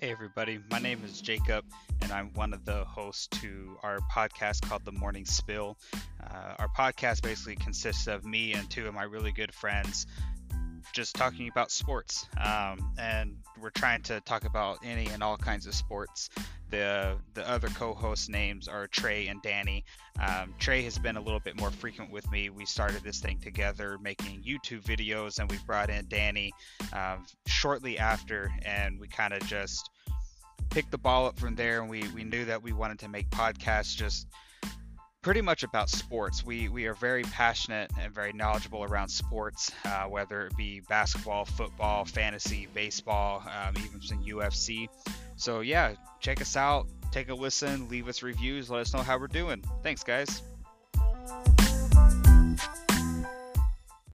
Hey, everybody. My name is Jacob, and I'm one of the hosts to our podcast called The Morning Spill. Uh, our podcast basically consists of me and two of my really good friends just talking about sports. Um, and we're trying to talk about any and all kinds of sports. The the other co-host names are Trey and Danny. Um, Trey has been a little bit more frequent with me. We started this thing together, making YouTube videos, and we brought in Danny um, shortly after, and we kind of just picked the ball up from there. And we we knew that we wanted to make podcasts just pretty much about sports. We we are very passionate and very knowledgeable around sports, uh, whether it be basketball, football, fantasy, baseball, um, even some UFC. So yeah, check us out, take a listen, leave us reviews, let us know how we're doing. Thanks, guys.